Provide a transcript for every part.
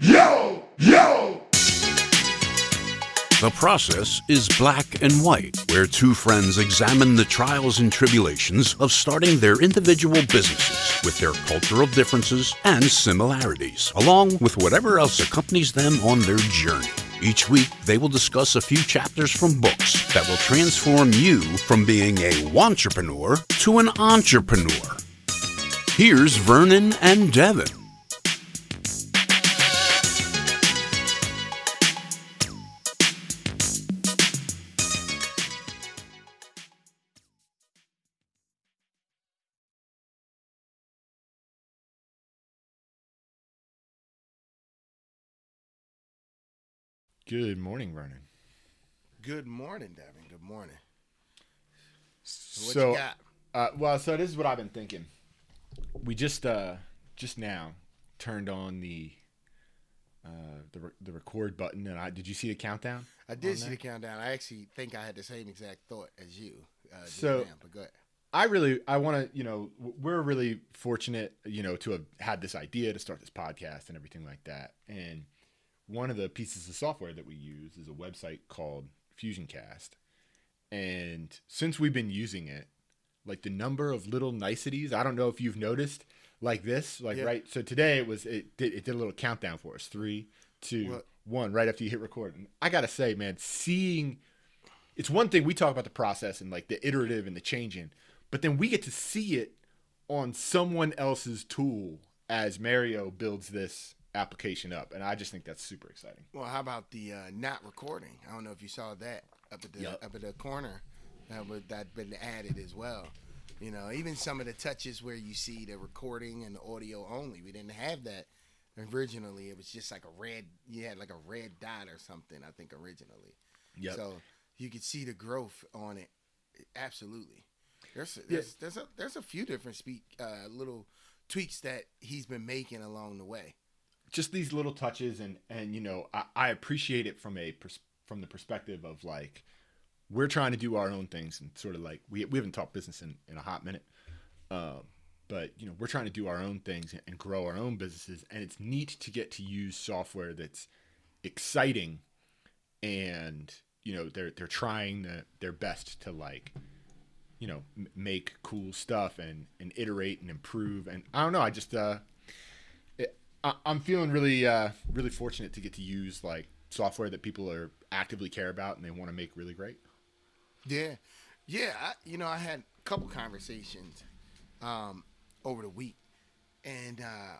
yo, yo. The process is black and white, where two friends examine the trials and tribulations of starting their individual businesses with their cultural differences and similarities, along with whatever else accompanies them on their journey. Each week, they will discuss a few chapters from books that will transform you from being a entrepreneur to an entrepreneur. Here's Vernon and Devin. Good morning, Vernon. Good morning, Devin. Good morning. So what so, you got? Uh, well, so this is what I've been thinking. We just uh, just now turned on the uh, the re- the record button, and I did you see the countdown? I did see there? the countdown. I actually think I had the same exact thought as you. Uh, So- now, but go ahead. I really I want to you know we're really fortunate you know to have had this idea to start this podcast and everything like that. And one of the pieces of software that we use is a website called FusionCast. And since we've been using it, like the number of little niceties, I don't know if you've noticed like this, like Yeah. right. So today it was it did it did a little countdown for us. Three, two, What? one, right after you hit record. And I gotta say, man, seeing it's one thing we talk about the process and like the iterative and the changing, but then we get to see it on someone else's tool as Mario builds this application up, and I just think that's super exciting. Well, how about the uh, not recording? I don't know if you saw that up at the Yup. up at the corner. That would that been added as well. You know, even some of the touches where you see the recording and the audio only. We didn't have that originally. It was just like a red. You had like a red dot or something. I think originally. Yeah. So you could see the growth on it. Absolutely. There's there's there's a there's a few different speak uh, little tweaks that he's been making along the way. Just these little touches and and you know I, I appreciate it from a pers- from the perspective of like we're trying to do our own things and sort of like we, we haven't talked business in, in a hot minute. Um, but you know we're trying to do our own things and grow our own businesses and it's neat to get to use software that's exciting and you know they're they're trying the, their best to like you know m- make cool stuff and and iterate and improve. And i don't know i just uh I, i'm feeling really uh really fortunate to get to use like software that people are actively care about and they want to make really great Yeah, yeah. I, you know, I had a couple conversations um, over the week, and uh,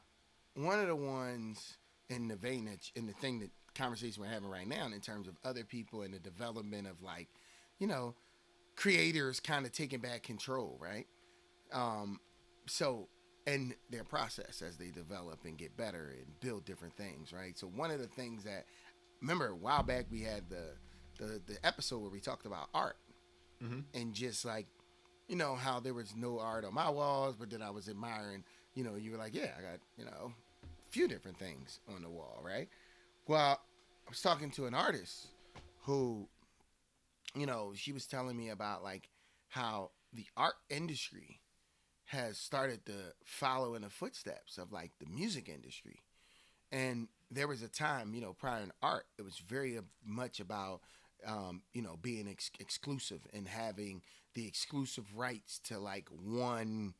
one of the ones in the vein that in the thing that conversation we're having right now, in terms of other people and the development of like, you know, creators kind of taking back control, right? Um, so and their process as they develop and get better and build different things, right? So one of the things that remember a while back we had the the, the episode where we talked about art. Mm-hmm. And just like you know how there was no art on my walls but then i was admiring you know you were like yeah i got you know a few different things on the wall right? Well i was talking to an artist who you know she was telling me about like how the art industry has started to follow in the footsteps of like the music industry and there was a time, you know, prior in art, it was very uh, much about, um, you know, being ex- exclusive and having the exclusive rights to like one,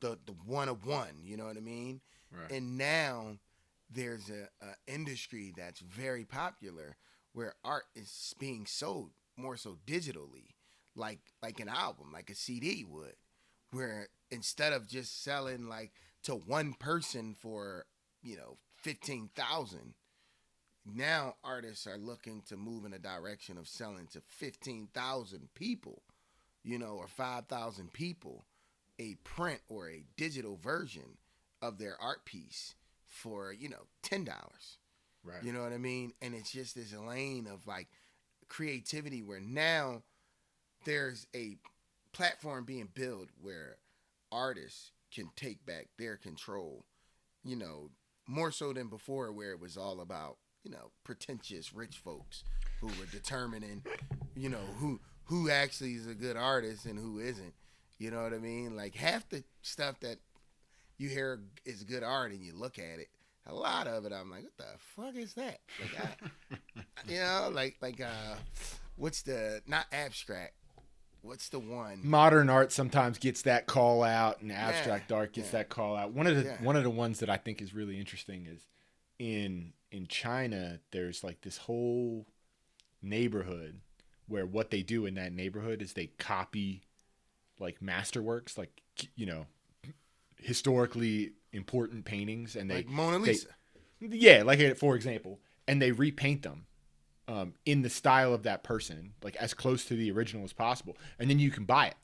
the the one of one. You know what I mean? Right. And now there's a, a industry that's very popular where art is being sold more so digitally, like like an album, like a CD would, where instead of just selling like to one person for you know 15,000 now artists are looking to move in a direction of selling to 15,000 people you know or 5,000 people a print or a digital version of their art piece for you know $10 right you know what I mean? And it's just this lane of like creativity where now there's a platform being built where artists can take back their control, you know, more so than before where it was all about, you know, pretentious rich folks who were determining, you know, who who actually is a good artist and who isn't. You know what I mean? Like half the stuff that you hear is good art and you look at it, a lot of it, I'm like, what the fuck is that? Like, I, you know, like like uh, what's the not abstract? What's the one? Modern art sometimes gets that call out, and abstract art gets yeah. that call out. One of the Yeah. one of the ones that I think is really interesting is in in China. There's like this whole neighborhood where what they do in that neighborhood is they copy like masterworks, like you know, historically important paintings, and they like Mona they- Lisa. yeah, like for example, and they repaint them um, in the style of that person, like as close to the original as possible, and then you can buy it.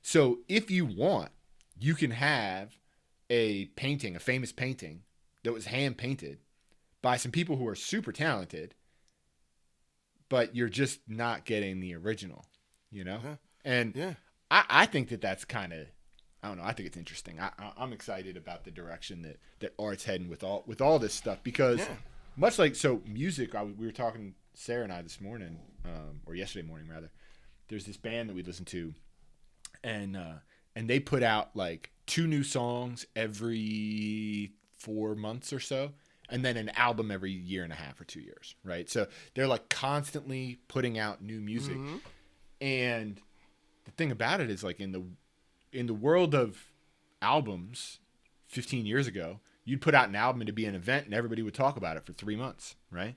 So if you want, you can have a painting, a famous painting that was hand painted by some people who are super talented, but you're just not getting the original, you know. Yeah. And yeah. I, I think that that's kind of I don't know. I think it's interesting. I, I'm excited about the direction that that art's heading with all with all this stuff because Yeah. Much like so music. I we were talking Sarah and I this morning um, or yesterday morning rather. There's this band that we listen to, and uh, and they put out like two new songs every four months or so. And then an album every year and a half or two years, right? So they're like constantly putting out new music, and the thing about it is like in the in the world of albums 15 years ago you'd put out an album and it'd be an event and everybody would talk about it for three months right?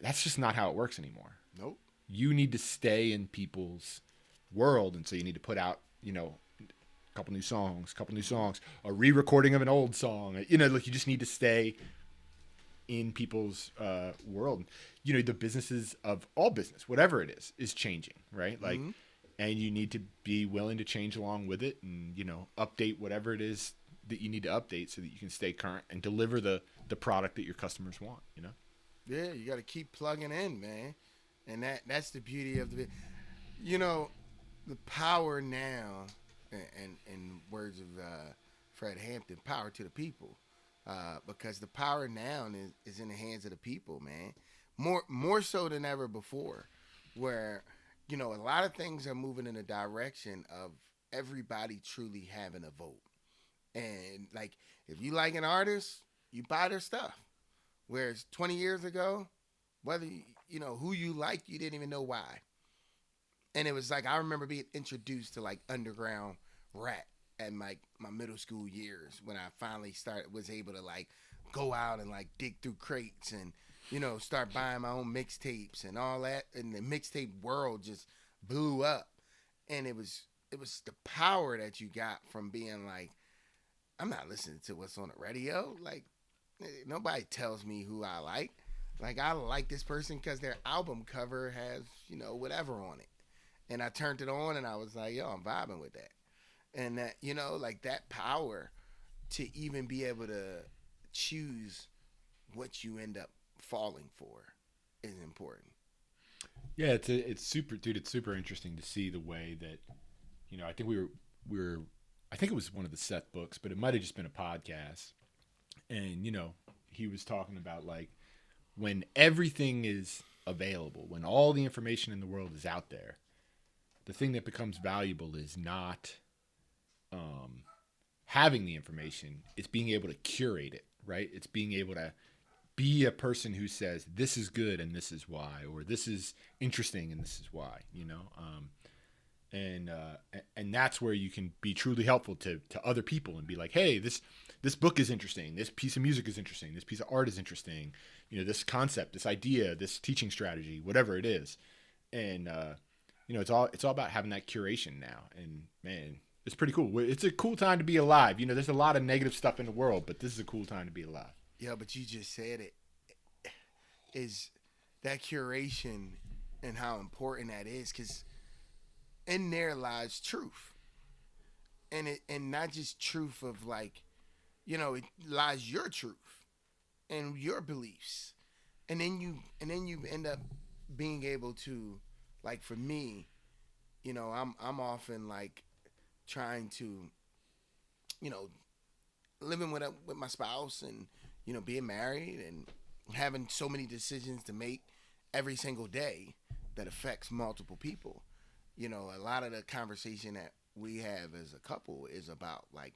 That's just not how it works anymore. Nope. you need to stay in people's world and so you need to put out you know a couple new songs a couple new songs a re-recording of an old song. You know like you just need to stay in people's uh, world. You know the businesses of all business whatever it is is changing right? Like and you need to be willing to change along with it and you know update whatever it is that you need to update so that you can stay current and deliver the the product that your customers want you know? Yeah, you got to keep plugging in, man, and that that's the beauty of the, you know, the power now, and and words of uh, Fred Hampton, power to the people, uh, because the power now is, is in the hands of the people, man, more more so than ever before, where you know a lot of things are moving in the direction of everybody truly having a vote, and like if you like an artist, you buy their stuff. Whereas 20 years ago, whether you, you know who you like, you didn't even know why. And it was like I remember being introduced to like underground rap at my my middle school years when I finally started was able to like go out and like dig through crates and you know start buying my own mixtapes and all that and the mixtape world just blew up and it was it was the power that you got from being like I'm not listening to what's on the radio. Like eh, nobody tells me who I like. Like I like this person because their album cover has you know whatever on it. And I turned it on and I was like yo I'm vibing with that. And that you know like that power to even be able to choose what you end up falling for is important. Yeah, it's a, it's super, dude. It's super interesting to see the way that, you know, I think we were we were, I think it was one of the Seth books, but it might have just been a podcast, and you know, he was talking about like when everything is available, when all the information in the world is out there, the thing that becomes valuable is not um, having the information; it's being able to curate it, right? It's being able to be a person who says this is good and this is why or this is interesting and this is why you know? Um, and uh, and that's where you can be truly helpful to to other people and be like hey this this book is interesting. This piece of music is interesting. This piece of art is interesting. You know this concept this idea this teaching strategy whatever it is. And uh, you know it's all it's all about having that curation now. And man it's pretty cool. It's a cool time to be alive. You know there's a lot of negative stuff in the world but this is a cool time to be alive. Yeah, but you just said it. Is that curation and how important that is? Because in there lies truth, and it and not just truth of like, you know, it lies your truth and your beliefs, and then you and then you end up being able to, like, for me, you know, I'm I'm often like trying to, you know, living with a, with my spouse and you know being married and having so many decisions to make every single day that affects multiple people you know a lot of the conversation that we have as a couple is about like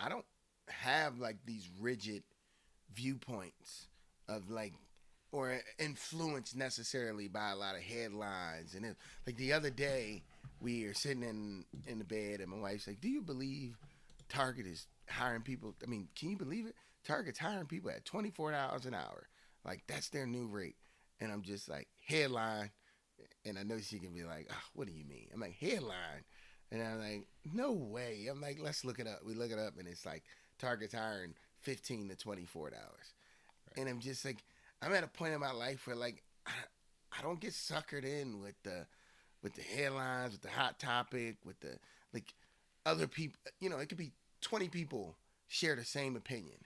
i don't have like these rigid viewpoints of like or influenced necessarily by a lot of headlines and it, like the other day we are sitting in in the bed and my wife's like do you believe target is hiring people? I mean can you believe it? Target's hiring people at $24 an hour. Like that's their new rate. And i'm just like headline and i know she can be like oh, what do you mean i'm like headline and i'm like no way i'm like let's look it up we look it up and it's like target's hiring 15 to 24 dollars right. and i'm just like I'm at a point in my life where like I, I don't get suckered in with the with the headlines, with the hot topic, with the like other people. You know, it could be 20 people share the same opinion,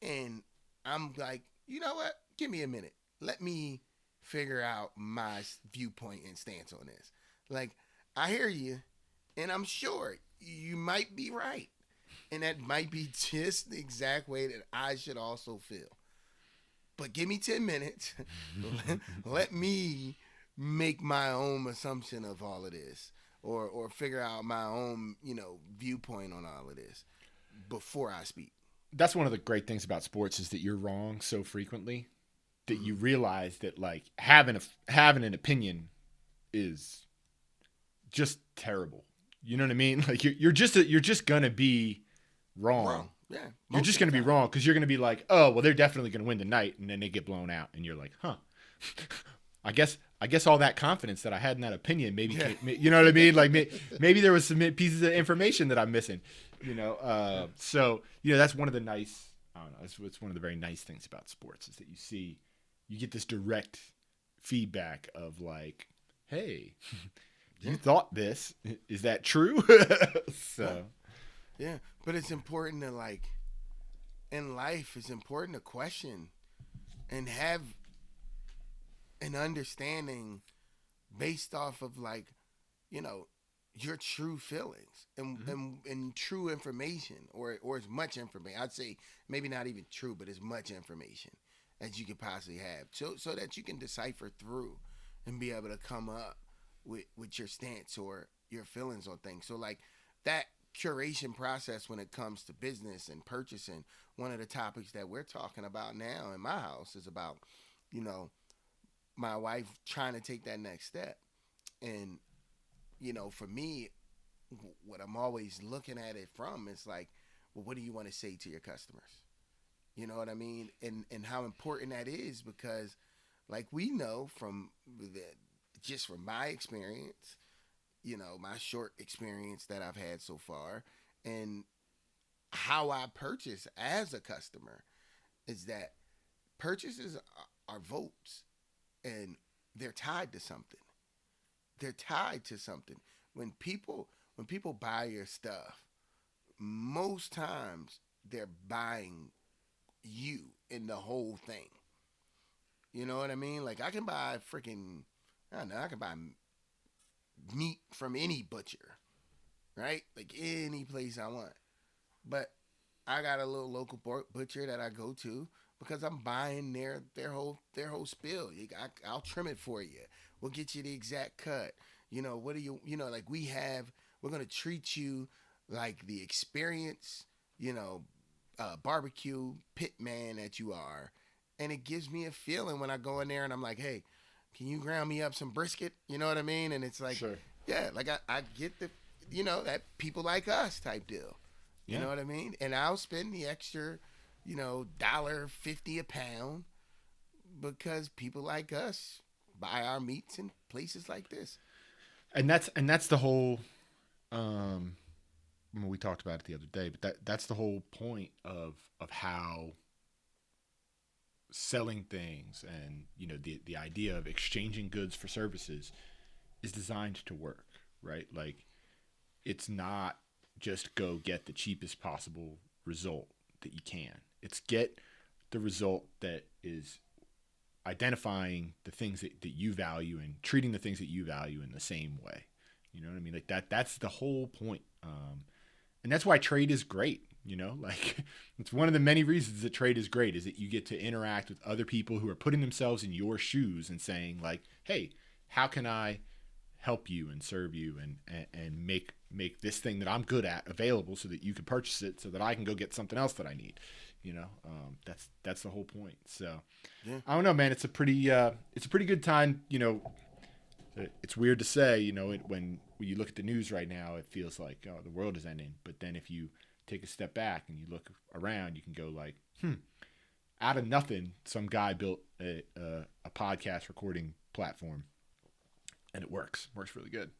and I'm like, you know what? Give me a minute. Let me figure out my viewpoint and stance on this. Like, I hear you, and I'm sure you might be right. And that might be just the exact way that I should also feel but give me 10 minutes. let, let me make my own assumption of all of this or or figure out my own, you know, viewpoint on all of this before I speak. That's one of the great things about sports is that you're wrong so frequently that you realize that like having a having an opinion is just terrible. You know what I mean? Like you're, you're just a, you're just gonna be wrong. wrong. Yeah. You're just going to be wrong because you're going to be like, oh, well, they're definitely going to win tonight, and then they get blown out, and you're like, huh. I guess I guess all that confidence that I had in that opinion, maybe yeah. you know what I mean. Like maybe there was some pieces of information that I'm missing. You know, uh, so you know that's one of the nice. I don't know. It's, it's one of the very nice things about sports is that you see, you get this direct feedback of like, hey, you thought this. Is that true? so. Yeah, but it's important to like in life it's important to question and have an understanding based off of like, you know, your true feelings and, mm-hmm. and and true information or or as much information. I'd say maybe not even true, but as much information as you could possibly have. So so that you can decipher through and be able to come up with with your stance or your feelings on things. So like that curation process when it comes to business and purchasing. One of the topics that we're talking about now in my house is about, you know, my wife trying to take that next step. And, you know, for me, what I'm always looking at it from is like, well, what do you want to say to your customers? You know what I mean? And and how important that is because, like we know from the, just from my experience, you know, my short experience that I've had so far and how I purchase as a customer is that purchases are votes and they're tied to something. They're tied to something. When people when people buy your stuff, most times they're buying you in the whole thing. You know what I mean? Like I can buy freaking I don't know, I can buy meat from any butcher, right? Like any place I want. But I got a little local butcher that I go to because I'm buying their their whole their whole spill. I, I'll trim it for you. We'll get you the exact cut. You know what do you you know like we have we're gonna treat you like the experience you know uh, barbecue pit man that you are, and it gives me a feeling when I go in there and I'm like, hey, can you ground me up some brisket? You know what I mean? And it's like, sure. yeah, like I, I get the, you know, that people like us type deal. You yeah. know what I mean? And I'll spend the extra, you know, dollar fifty a pound because people like us buy our meats in places like this. And that's and that's the whole um I mean, we talked about it the other day, but that that's the whole point of of how selling things and you know the the idea of exchanging goods for services is designed to work, right? Like it's not just go get the cheapest possible result that you can. It's get the result that is identifying the things that, that you value and treating the things that you value in the same way. You know what I mean? Like that that's the whole point. Um, and that's why trade is great you know like it's one of the many reasons that trade is great is that you get to interact with other people who are putting themselves in your shoes and saying like hey how can i help you and serve you and and, and make make this thing that I'm good at available so that you can purchase it so that I can go get something else that I need. You know, um, that's that's the whole point. So Yeah. I don't know, man. It's a pretty uh, it's a pretty good time. You know, it's weird to say. You know, it, when when you look at the news right now, it feels like oh the world is ending. But then if you take a step back and you look around, you can go like, hmm, out of nothing, some guy built a a, a podcast recording platform, and it works. Works really good.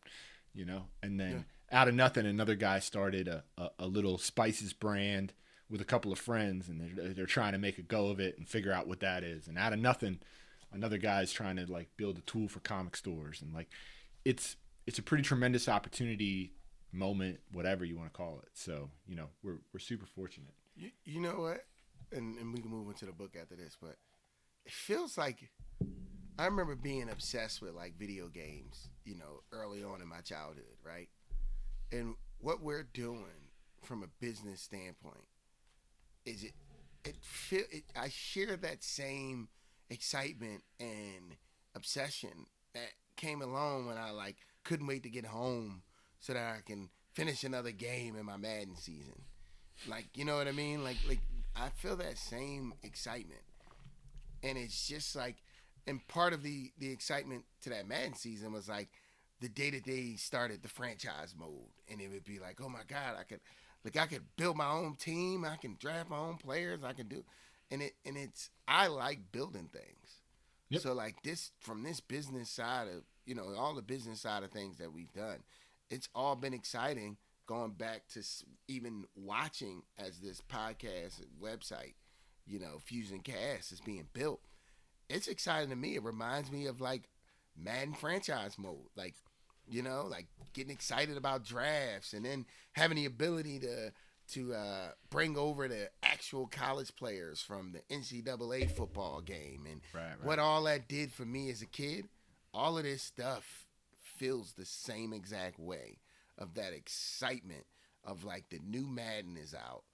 You know, and then out of nothing, another guy started a, a, a little spices brand with a couple of friends, and they're they're trying to make a go of it and figure out what that is. And out of nothing, another guy's trying to like build a tool for comic stores, and like it's it's a pretty tremendous opportunity moment, whatever you want to call it. So you know, we're we're super fortunate. You, you know what? And, and we can move into the book after this, but it feels like I remember being obsessed with like video games, you know, early on in my childhood, right? And what we're doing from a business standpoint is it it feel it, I share that same excitement and obsession that came along when I like couldn't wait to get home so that I can finish another game in my Madden season. Like, you know what I mean? Like like I feel that same excitement. And it's just like and part of the the excitement to that Madden season was like the day that they started the franchise mode and it would be like, "Oh my god, I could like I could build my own team, I can draft my own players, I can do and it and it's I like building things. Yep. So like this from this business side of you know all the business side of things that we've done, it's all been exciting. Going back to even watching as this podcast website, you know, Fusion Cast is being built. It's exciting to me. It reminds me of like Madden franchise mode, like you know, like getting excited about drafts and then having the ability to to uh, bring over the actual college players from the NCAA football game and Right, right. what all that did for me as a kid. All of this stuff feels the same exact way of that excitement of like the new Madden is out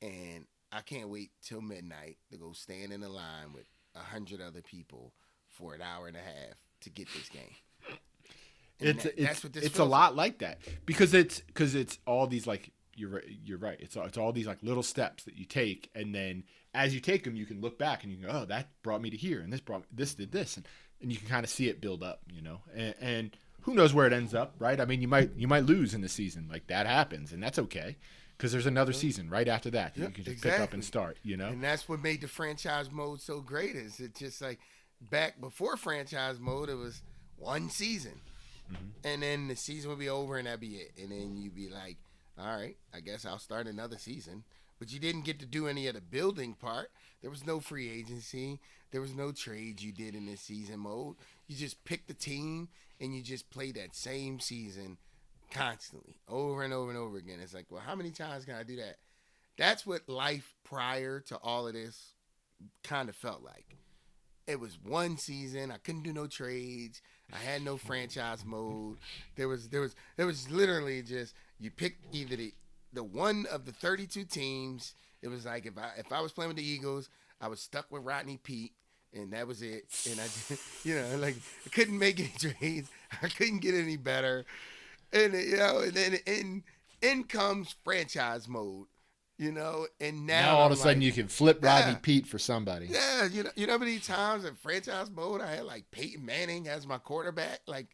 and I can't wait till midnight to go stand in a line with a hundred other people for an hour and a half to get this game. And it's that- it's, this it's a lot like that because it's because it's all these like you're right, you're right. It's all, it's all these like little steps that you take, and then as you take them, you can look back and you go, oh, that brought me to here, and this brought this did this, and, and you can kind of see it build up, you know, and, and who knows where it ends up, right? I mean, you might you might lose in the season, like that happens, and that's okay because there's another season right after that that Yeah, you can just pick up and start, you know. And that's what made the franchise mode so great. Is it just like back before franchise mode, it was one season, mm-hmm. and then the season would be over and that'd be it. And then you'd be like, all right, I guess I'll start another season. But you didn't get to do any of the building part. There was no free agency. There was no trades you did in this season mode. You just picked the team and you just played that same season constantly, over and over and over again. It's like, well, how many times can I do that? That's what life prior to all of this kind of felt like. It was one season. I couldn't do no trades. I had no franchise mode. There was there was there was literally just you picked either the the one of the 32 teams. It was like if I if I was playing with the Eagles, I was stuck with Rodney Peete and that was it. And I you know, like I couldn't make any trades. I couldn't get any better. And you know, and then in in comes franchise mode. You know, and now, Now all of I'm a sudden like- you can flip Rodney Peete for somebody. yeah, you know, you know how many times in franchise mode I had like Peyton Manning as my quarterback, like,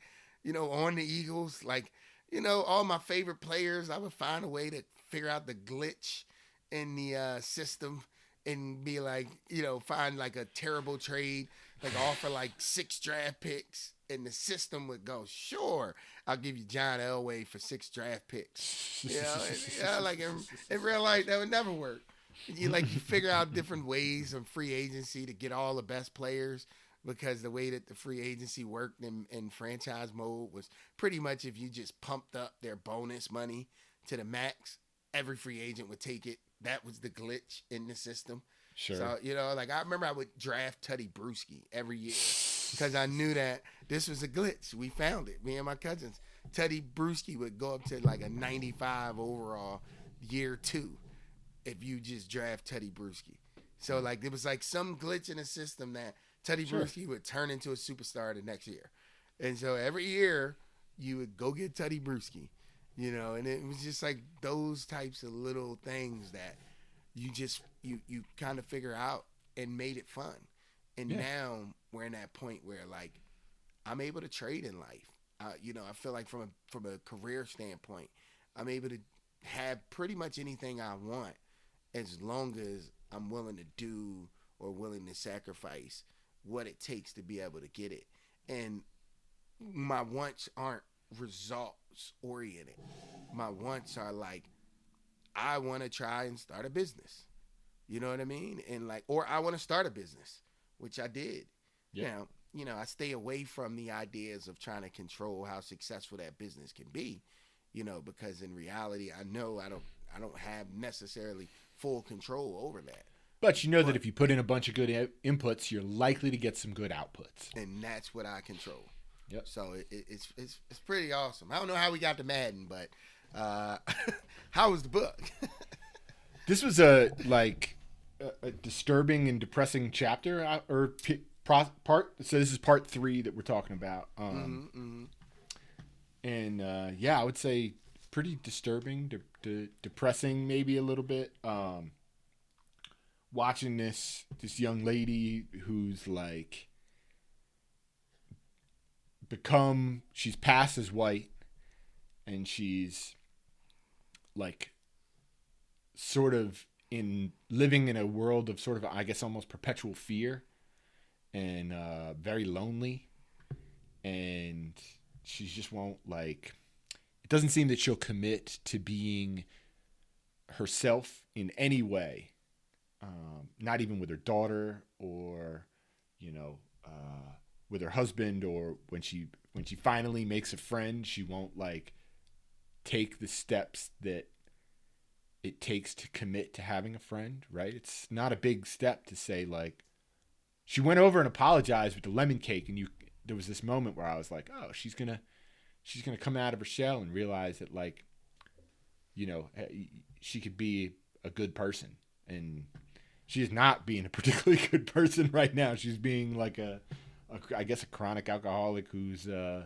you know, on the Eagles, like, you know, all my favorite players. I would find a way to figure out the glitch in the uh, system and be like, you know, find like a terrible trade, like offer like six draft picks, and the system would go, sure, I'll give you John Elway for six draft picks. You know, you know, like in, in real life, that would never work you like you figure out different ways of free agency to get all the best players because the way that the free agency worked in, in franchise mode was pretty much if you just pumped up their bonus money to the max, every free agent would take it. That was the glitch in the system. Sure. So, you know, like I remember I would draft Teddy Bruschi every year because I knew that this was a glitch. We found it, me and my cousins. Teddy Bruschi would go up to like a 95 overall year two if you just draft Teddy Bruschi. So hmm. like there was like some glitch in the system that Teddy Sure. Would turn into a superstar the next year. And so every year you would go get Teddy Bruschi. you know, and it was just like those types of little things that you just you you kind of figure out and made it fun. And Yeah. now we're in that point where like I'm able to trade in life. Uh, you know, I feel like from a from a career standpoint, I'm able to have pretty much anything I want as long as I'm willing to do or willing to sacrifice what it takes to be able to get it. And my wants aren't results oriented. My wants are like I want to try and start a business. You know what I mean? And like or I want to start a business, which I did. Yeah. Now, you know, I stay away from the ideas of trying to control how successful that business can be, you know, because in reality, I know I don't I don't have necessarily full control over that. But you know that if you put in a bunch of good i- inputs, you're likely to get some good outputs. and that's what I control. Yep. So it, it, it's it's it's pretty awesome. I don't know how we got to Madden, but uh, how was the book? This was a like a, a disturbing and depressing chapter uh, or p- pro- part. So this is part three that we're talking about. Um, mm-hmm. and uh, yeah, I would say pretty disturbing, de- de- depressing, maybe a little bit. Um, watching this this young lady who's like become she's passed as white, and she's like sort of in living in a world of sort of I guess almost perpetual fear and uh, very lonely. And she just won't like it doesn't seem that she'll commit to being herself in any way um, not even with her daughter or you know uh, with her husband or when she when she finally makes a friend she won't like take the steps that it takes to commit to having a friend right? It's not a big step to say like she went over and apologized with the lemon cake and you there was this moment where i was like oh she's gonna she's gonna come out of her shell and realize that like you know eh, she could be a good person and she's not being a particularly good person right now she's being like a, a i guess a chronic alcoholic who's uh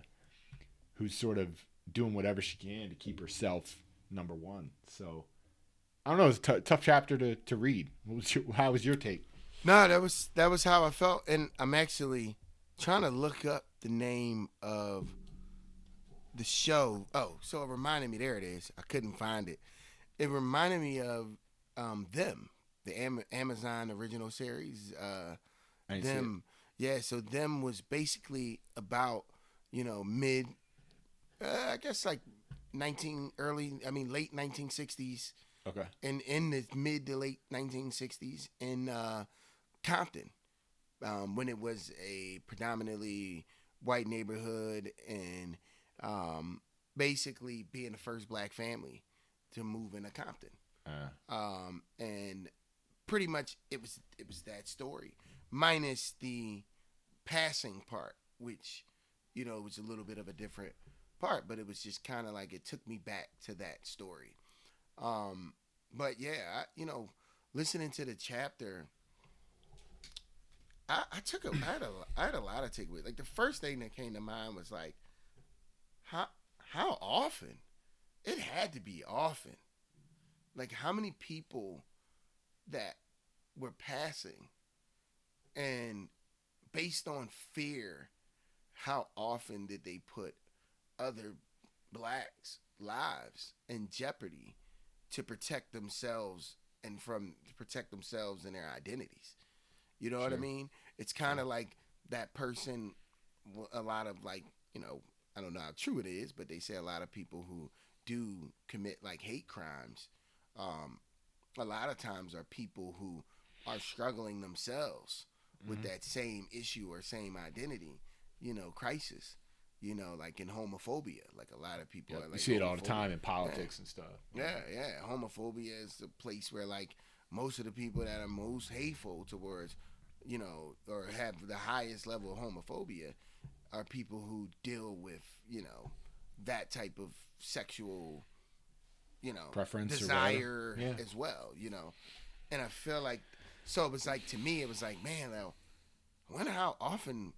who's sort of doing whatever she can to keep herself number one so i don't know it's a t- tough chapter to, to read what was your, how was your take No, that was that was how I felt, and I'm actually trying to look up the name of the show. Oh, so it reminded me. There it is. I couldn't find it. It reminded me of um, them, the Am- Amazon original series. Uh, I didn't see it. them, yeah. So them was basically about you know mid, uh, I guess like 19 early. I mean late 1960s okay And in the mid to late 1960s in uh, Compton, um, when it was a predominantly white neighborhood and um, basically being the first black family to move into Compton. uh, Um, and pretty much it was it was that story minus the passing part, which you know was a little bit of a different part, but it was just kind of like it took me back to that story. Um, but yeah, I, you know, listening to the chapter, I, I took a I had a I had a lot of takeaways. Like the first thing that came to mind was like, how how often? It had to be often. Like how many people that were passing, and based on fear, how often did they put other blacks' lives in jeopardy to protect themselves and from to protect themselves and their identities. You know what I mean? It's kind of like that person. a lot of like you know, I don't know how true it is, but they say a lot of people who do commit like hate crimes, um, a lot of times are people who are struggling themselves with Mm-hmm. that same issue or same identity, you know, crisis. You know, like in homophobia, like a lot of people Yep, are like you see it all the time in politics and stuff Yeah, yeah. Homophobia is the place where like most of the people that are most hateful towards, you know, or have the highest level of homophobia are people who deal with, you know, that type of sexual, you know, Preference desire. Yeah. as well, you know. And I feel like so it was like to me it was like, man, now I wonder how often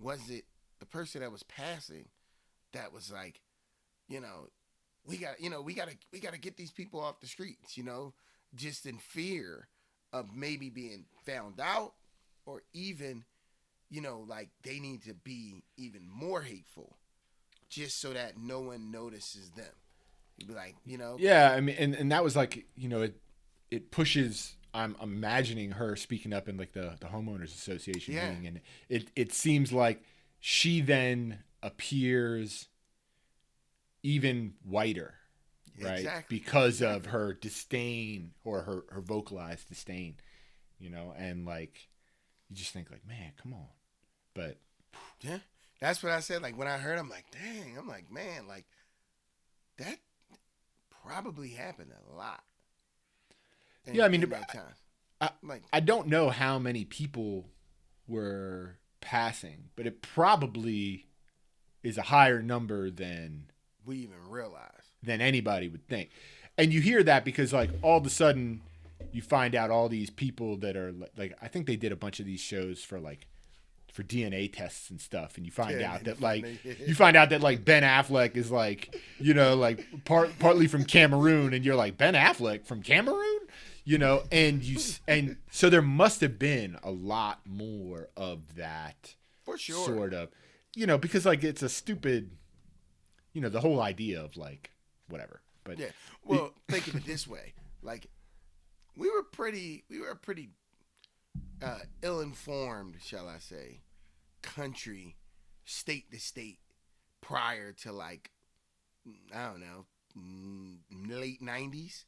was it the person that was passing that was like, you know, we got you know we got to we got to get these people off the streets you know just in fear of maybe being found out or even you know like they need to be even more hateful just so that no one notices them You'd be like you know Yeah, I mean, and, and that was like, you know, it it pushes. I'm imagining her speaking up in like the the homeowners association Yeah. meeting, and it it seems like she then appears even whiter, right? Exactly. Because of her disdain or her her vocalized disdain, you know, and like you just think like, man, come on, but Yeah, that's what I said. Like when I heard, I'm like, dang. I'm like, man, like that probably happened a lot. Yeah, I mean, in that time. I- like, I don't know how many people were passing, but it probably is a higher number than we even realize. than anybody would think. And you hear that because like all of a sudden you find out all these people that are li- like I think they did a bunch of these shows for like for DNA tests and stuff and you find Yeah, out that like you find out that like Ben Affleck is like you know like part partly from Cameroon and you're like Ben Affleck from Cameroon you know and you and so there must have been a lot more of that For sure. sort of you know because like it's a stupid you know the whole idea of like whatever but Yeah. Well, think of it this way: like we were pretty, we were pretty uh, ill-informed, shall I say, country, state to state, prior to like I don't know, mm, late '90s.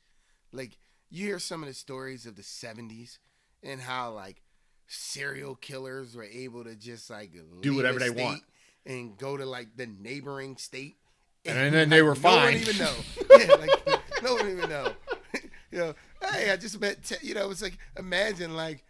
Like you hear some of the stories of the '70s and how like serial killers were able to just like Do whatever they want. and go to like the neighboring state. And then they were fine. No one even know. Yeah, like no one even know. you know, hey, I just met. Te- you know, it's like imagine like,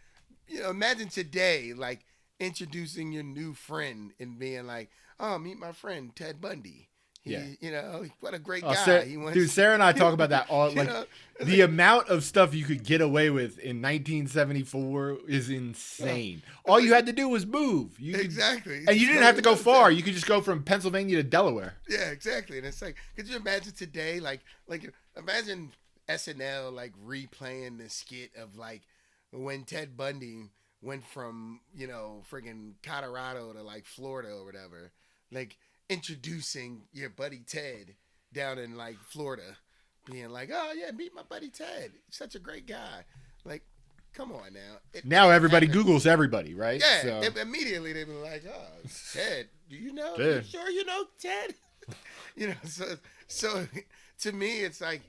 you know, imagine today like introducing your new friend and being like, oh, meet my friend Ted Bundy. He, Yeah. You know, what a great Oh, guy. Sarah- he wants, dude, Sarah and I talk about that all like know, the amount of stuff you could get away with in 1974 is insane. All you had to do was move. You could- Exactly. and you didn't have to go far. You could just go from Pennsylvania to Delaware. Yeah, exactly. And it's like, could you imagine today, like, like imagine SNL like replaying the skit of like when Ted Bundy went from you know friggin' Colorado to like Florida or whatever, like introducing your buddy Ted down in like Florida, being like, oh yeah, meet my buddy Ted, such a great guy. Like, come on now. It- Now everybody happened. Googles everybody, right? Yeah, So- im- immediately they be like, "Oh, Ted, do you know? Ted. You sure you know Ted?" you know, so so to me, it's like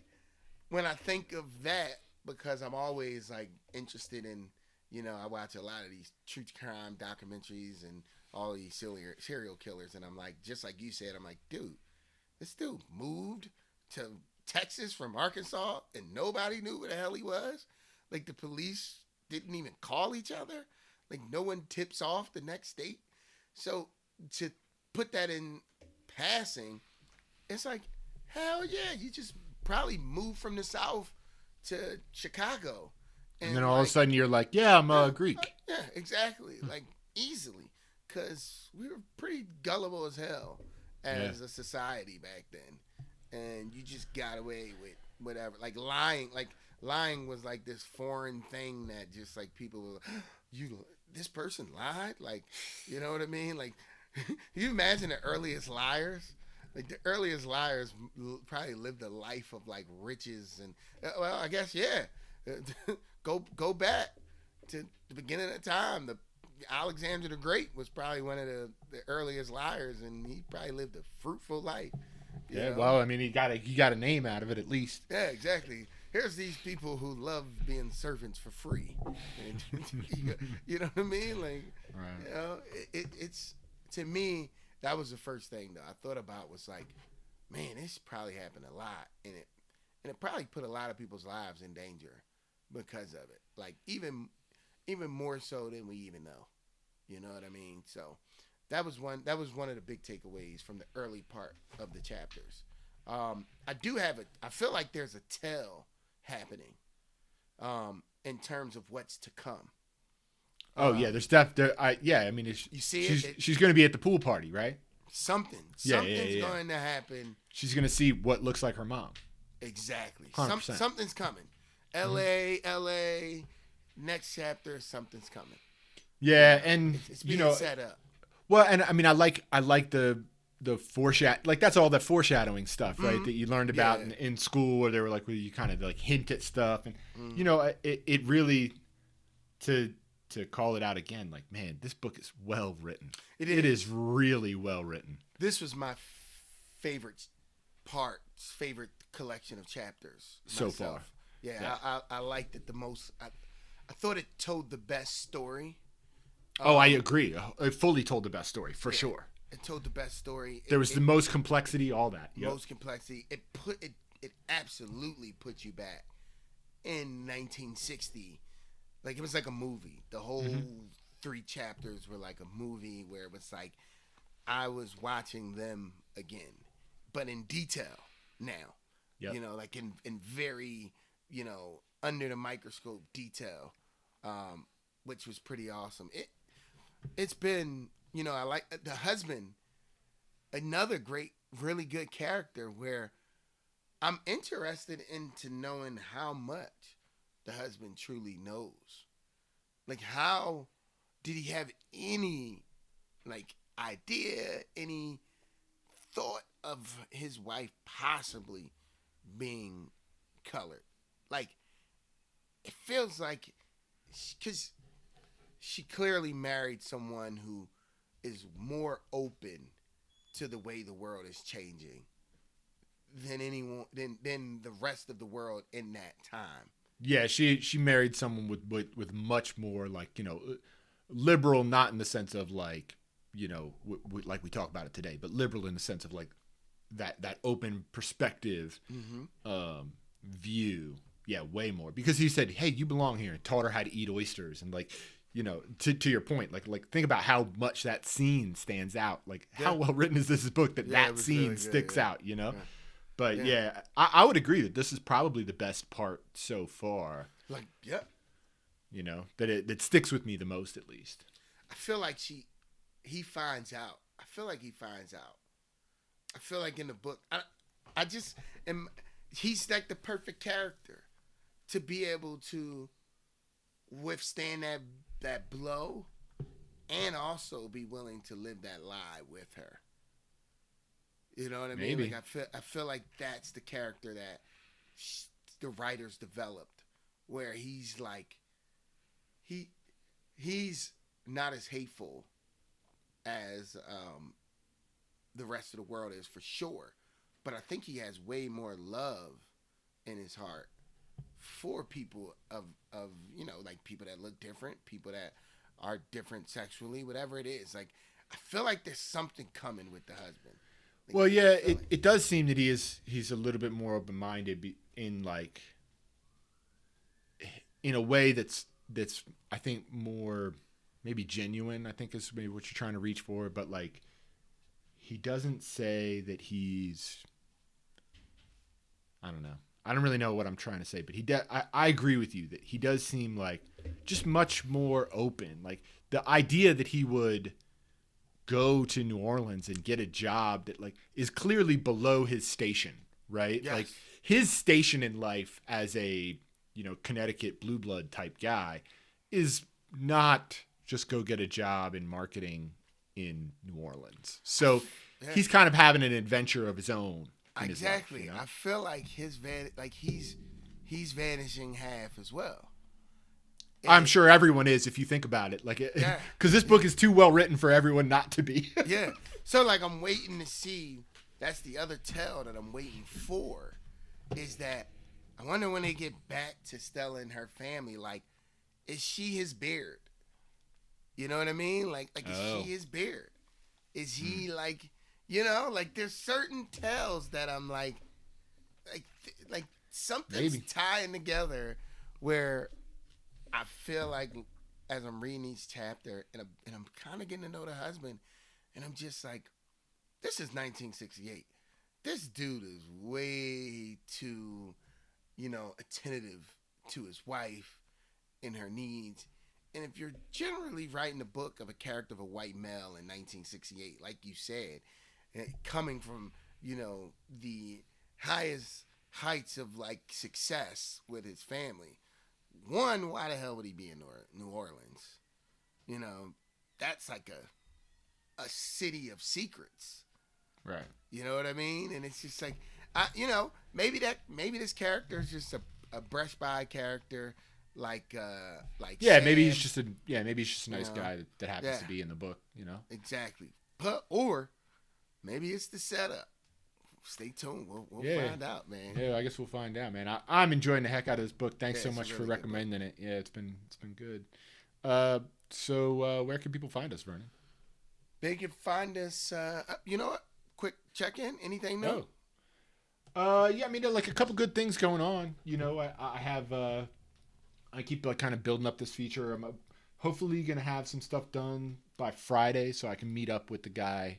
when I think of that because I'm always like interested in, you know, I watch a lot of these true crime documentaries and all these serial serial killers, and I'm like, just like you said, I'm like, dude, this dude moved to Texas from Arkansas, and nobody knew where the hell he was. Like the police didn't even call each other. Like no one tips off the next state. So to put that in passing, it's like hell yeah, you just probably moved from the south to Chicago, and then all of a sudden you're like, yeah, I'm uh, Greek. yeah, exactly. Like easily, because we were pretty gullible as hell as a society back then, and you just got away with whatever. Like lying, like lying was like this foreign thing that just like people were, you this person lied, like you know what I mean? Like you imagine the earliest liars. Like the earliest liars probably lived a life of like riches and uh, well, I guess yeah. go go back to the beginning of time. The Alexander the Great was probably one of the, the earliest liars, and he probably lived a fruitful life. Yeah, know? well, I mean, he got a he got a name out of it at least. yeah, exactly. Here's these people who love being servants for free. You, you know what I mean? Like, Right. you know, it, it, it's to me that was the first thing that I thought about was like, man, this probably happened a lot, and it and it probably put a lot of people's lives in danger because of it. Like even even more so than we even know. You know what I mean? So that was one that was one of the big takeaways from the early part of the chapters. Um, I do have a I feel like there's a tell happening um, in terms of what's to come. Oh Um, yeah, there's def. There, I yeah, I mean, it's, You see she's It- she's going to be at the pool party, right? something. Yeah, yeah, Something's yeah. going to happen. She's gonna see what looks like her mom. Exactly. Some, 100%. something's coming. L.A. L.A. Next chapter, something's coming. Yeah, and It's you being know, set up. well, and I mean, I like I like the the foreshadow, like that's all the foreshadowing stuff, Mm-hmm. right? That you learned about Yeah. in, in school, where they were like, where you kind of like hint at stuff, and Mm. you know, it it really to to call it out again, like man, this book is well written. It It is. is really well written. This was my favorite part, favorite collection of chapters So far. Yeah, Yeah. I, I, I liked it the most. I, I thought it told the best story. oh, I Um, agree. It fully told the best story for sure. It told the best story. There It- was it- the most complexity, all that. Yep. most complexity. It put it it absolutely put you back in 1960. Like it was like a movie. The whole Mm-hmm. three chapters were like a movie where it was like I was watching them again, but in detail now. Yep. You know, like in in very you know under the microscope detail, um, which was pretty awesome. It it's been you know I like the husband another great, really good character where I'm interested into knowing how much the husband truly knows. Like how did he have any like idea, any thought of his wife possibly being colored? Like it feels like cuz she clearly married someone who is more open to the way the world is changing than anyone than than the rest of the world in that time. Yeah, she she married someone with with, with much more like you know, liberal, not in the sense of like you know, w- w- like we talk about it today, but liberal in the sense of like that that open perspective um, view. Yeah, way more because he said, "Hey, you belong here," and taught her how to eat oysters and like. You know, to, to your point, like like think about how much that scene stands out. Like how well written is this book that Yeah, that scene really good, sticks yeah. out? You know, but Yeah. yeah, I, I would agree that this is probably the best part so far Like, yeah, you know that it that sticks with me the most at least I feel like she he finds out. I feel like he finds out. I feel like in the book I I just am he's like the perfect character to be able to withstand that that blow and also be willing to live that lie with her. You know what I mean? Maybe. Like I feel I feel like that's the character that sh- the writers developed where he's like he he's not as hateful as um, the rest of the world is for sure, but I think he has way more love in his heart for people of of you know like people that look different, people that are different sexually, whatever it is. Like I feel like there's something coming with the husband. Like, well yeah it, like- it does seem that he is he's a little bit more open-minded in like in a way that's that's i think more maybe genuine i think is maybe what you're trying to reach for but like he doesn't say that he's i don't know i don't really know what i'm trying to say but he de- I, I agree with you that he does seem like just much more open like the idea that he would go to new orleans and get a job that like is clearly below his station right Yes. like his station in life as a you know connecticut blue blood type guy is not just go get a job in marketing in new orleans so Yeah. he's kind of having an adventure of his own his life, exactly. you know? I feel like his van like he's he's vanishing half as well. I'm sure everyone is if you think about it. Like, because Yeah. this book is too well written for everyone not to be. yeah. So like I'm waiting to see. That's the other tell that I'm waiting for, is that I wonder when they get back to Stella and her family. Like, is she his beard? You know what I mean? Like, like is Oh. she his beard? Is he hmm. like, you know, like there's certain tells that I'm like, like, like something's Maybe. tying together where I feel like as I'm reading each chapter and I'm, and I'm kind of getting to know the husband, and I'm just like, this is 1968. This dude is way too, you know, attentive to his wife and her needs, and if you're generally writing a book of a character of a white male in 1968, like you said, coming from you know the highest heights of like success with his family, one, why the hell would he be in New Orleans? You know, that's like a a city of secrets. Right. You know what I mean? And it's just like, I, you know, maybe that maybe this character is just a, a brush by character, like uh like Yeah, Sam. maybe he's just a yeah, maybe he's just a You nice know, guy that, that happens yeah. to be in the book. You know. exactly, but or maybe it's the setup. Stay tuned. We'll, we'll Yeah. find out, man. Yeah, I guess we'll find out, man. I, I'm enjoying the heck out of this book. Thanks Yeah, so much for really book. recommending it. Yeah, it's been it's been good. Uh, so uh, where can people find us, Vernon? They can find us. Uh, you know what? Quick check in. Anything new? Oh. Uh, yeah, I mean, like a couple good things going on. You know, I, I have, uh, I keep like kind of building up this feature. I'm uh, hopefully gonna have some stuff done by Friday, so I can meet up with the guy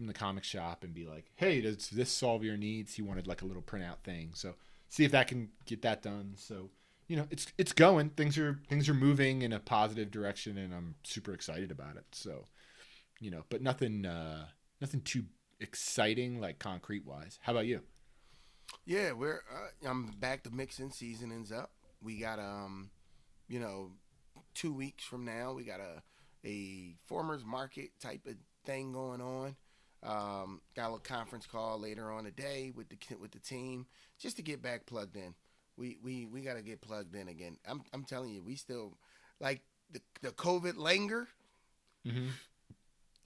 from the comic shop and be like, "Hey, does this solve your needs?" He wanted like a little printout thing, so see if that can get that done. So, you know, it's it's going. Things are things are moving in a positive direction, and I'm super excited about it. So, you know, but nothing, uh, nothing too exciting like concrete wise. How about you? Yeah, we're. Uh, I'm back to mixing seasonings up. We got um, you know, two weeks from now, we got a a farmers market type of thing going on. Um, got a little conference call later on today with the with the team just to get back plugged in. We we we got to get plugged in again. I'm I'm telling you, we still like the the COVID linger Mm-hmm.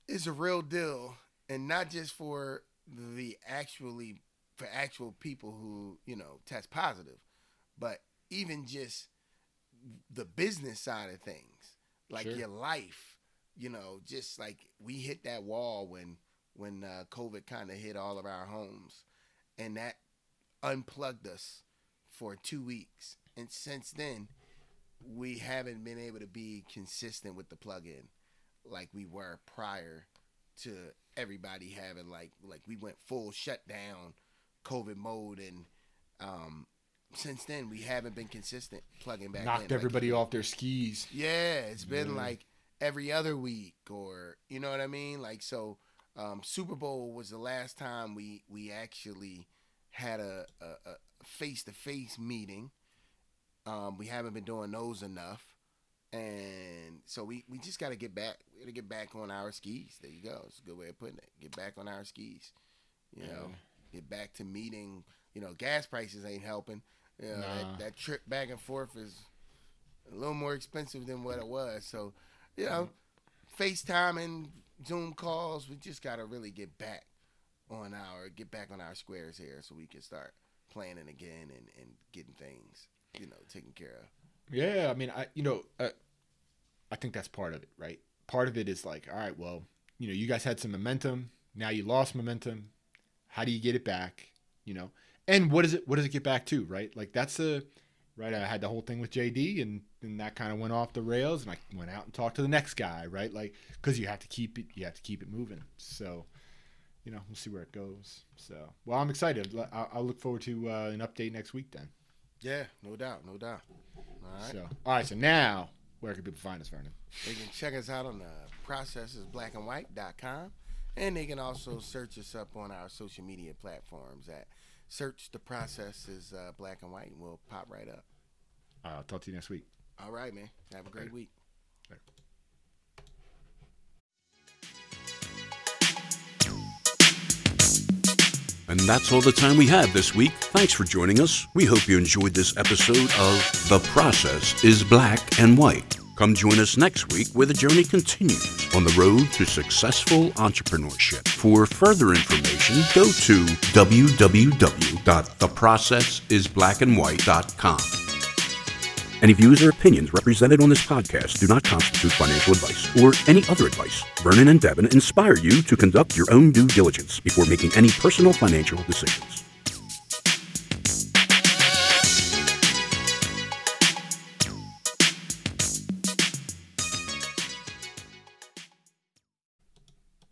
is a real deal, and not just for the actually for actual people who you know test positive, but even just the business side of things, like Sure. your life. You know, just like we hit that wall when when uh, COVID kind of hit all of our homes, and that unplugged us for two weeks, and since then we haven't been able to be consistent with the plug-in like we were prior to everybody having like like we went full shutdown covid mode and um since then we haven't been consistent plugging back in Knocked like everybody you- off their skis. yeah it's been like every other week or you know what i mean? Like so um super bowl was the last time we we actually had a a, a face-to-face meeting um we haven't been doing those enough and so we, we just got to get back. We got to get back on our skis. There you go. It's a good way of putting it. Get back on our skis. You know, get back to meeting. You know, gas prices ain't helping. You know, Nah. that, that trip back and forth is a little more expensive than what it was. So, you know, FaceTime and Zoom calls. We just got to really get back on our get back on our squares here, so we can start planning again and and getting things you know taken care of. Yeah, I mean, I you know, uh, I think that's part of it, right? Part of it is like, all right, well, you know, you guys had some momentum. Now you lost momentum. How do you get it back? You know, and what does it what does it get back to, right? Like that's a right. I had the whole thing with JD, and then that kind of went off the rails, and I went out and talked to the next guy, right? Like because you have to keep it, you have to keep it moving. So. You know, we'll see where it goes. So, well, I'm excited. I'll, I'll look forward to uh, an update next week then. Yeah, no doubt, no doubt. All right. So, all right. So now, where can people find us, Vernon? They can check us out on the processisblackandwhite.com. And they can also search us up on our social media platforms at search the processes uh, black and white and we'll pop right up. I'll talk to you next week. All right, man. Have a great Later. week. And that's all the time we have this week. Thanks for joining us. We hope you enjoyed this episode of The Process is Black and White. Come join us next week where the journey continues on the road to successful entrepreneurship. For further information, go to www.theprocessisblackandwhite.com. Any views or opinions represented on this podcast do not constitute financial advice or any other advice. Vernon and Devin inspire you to conduct your own due diligence before making any personal financial decisions.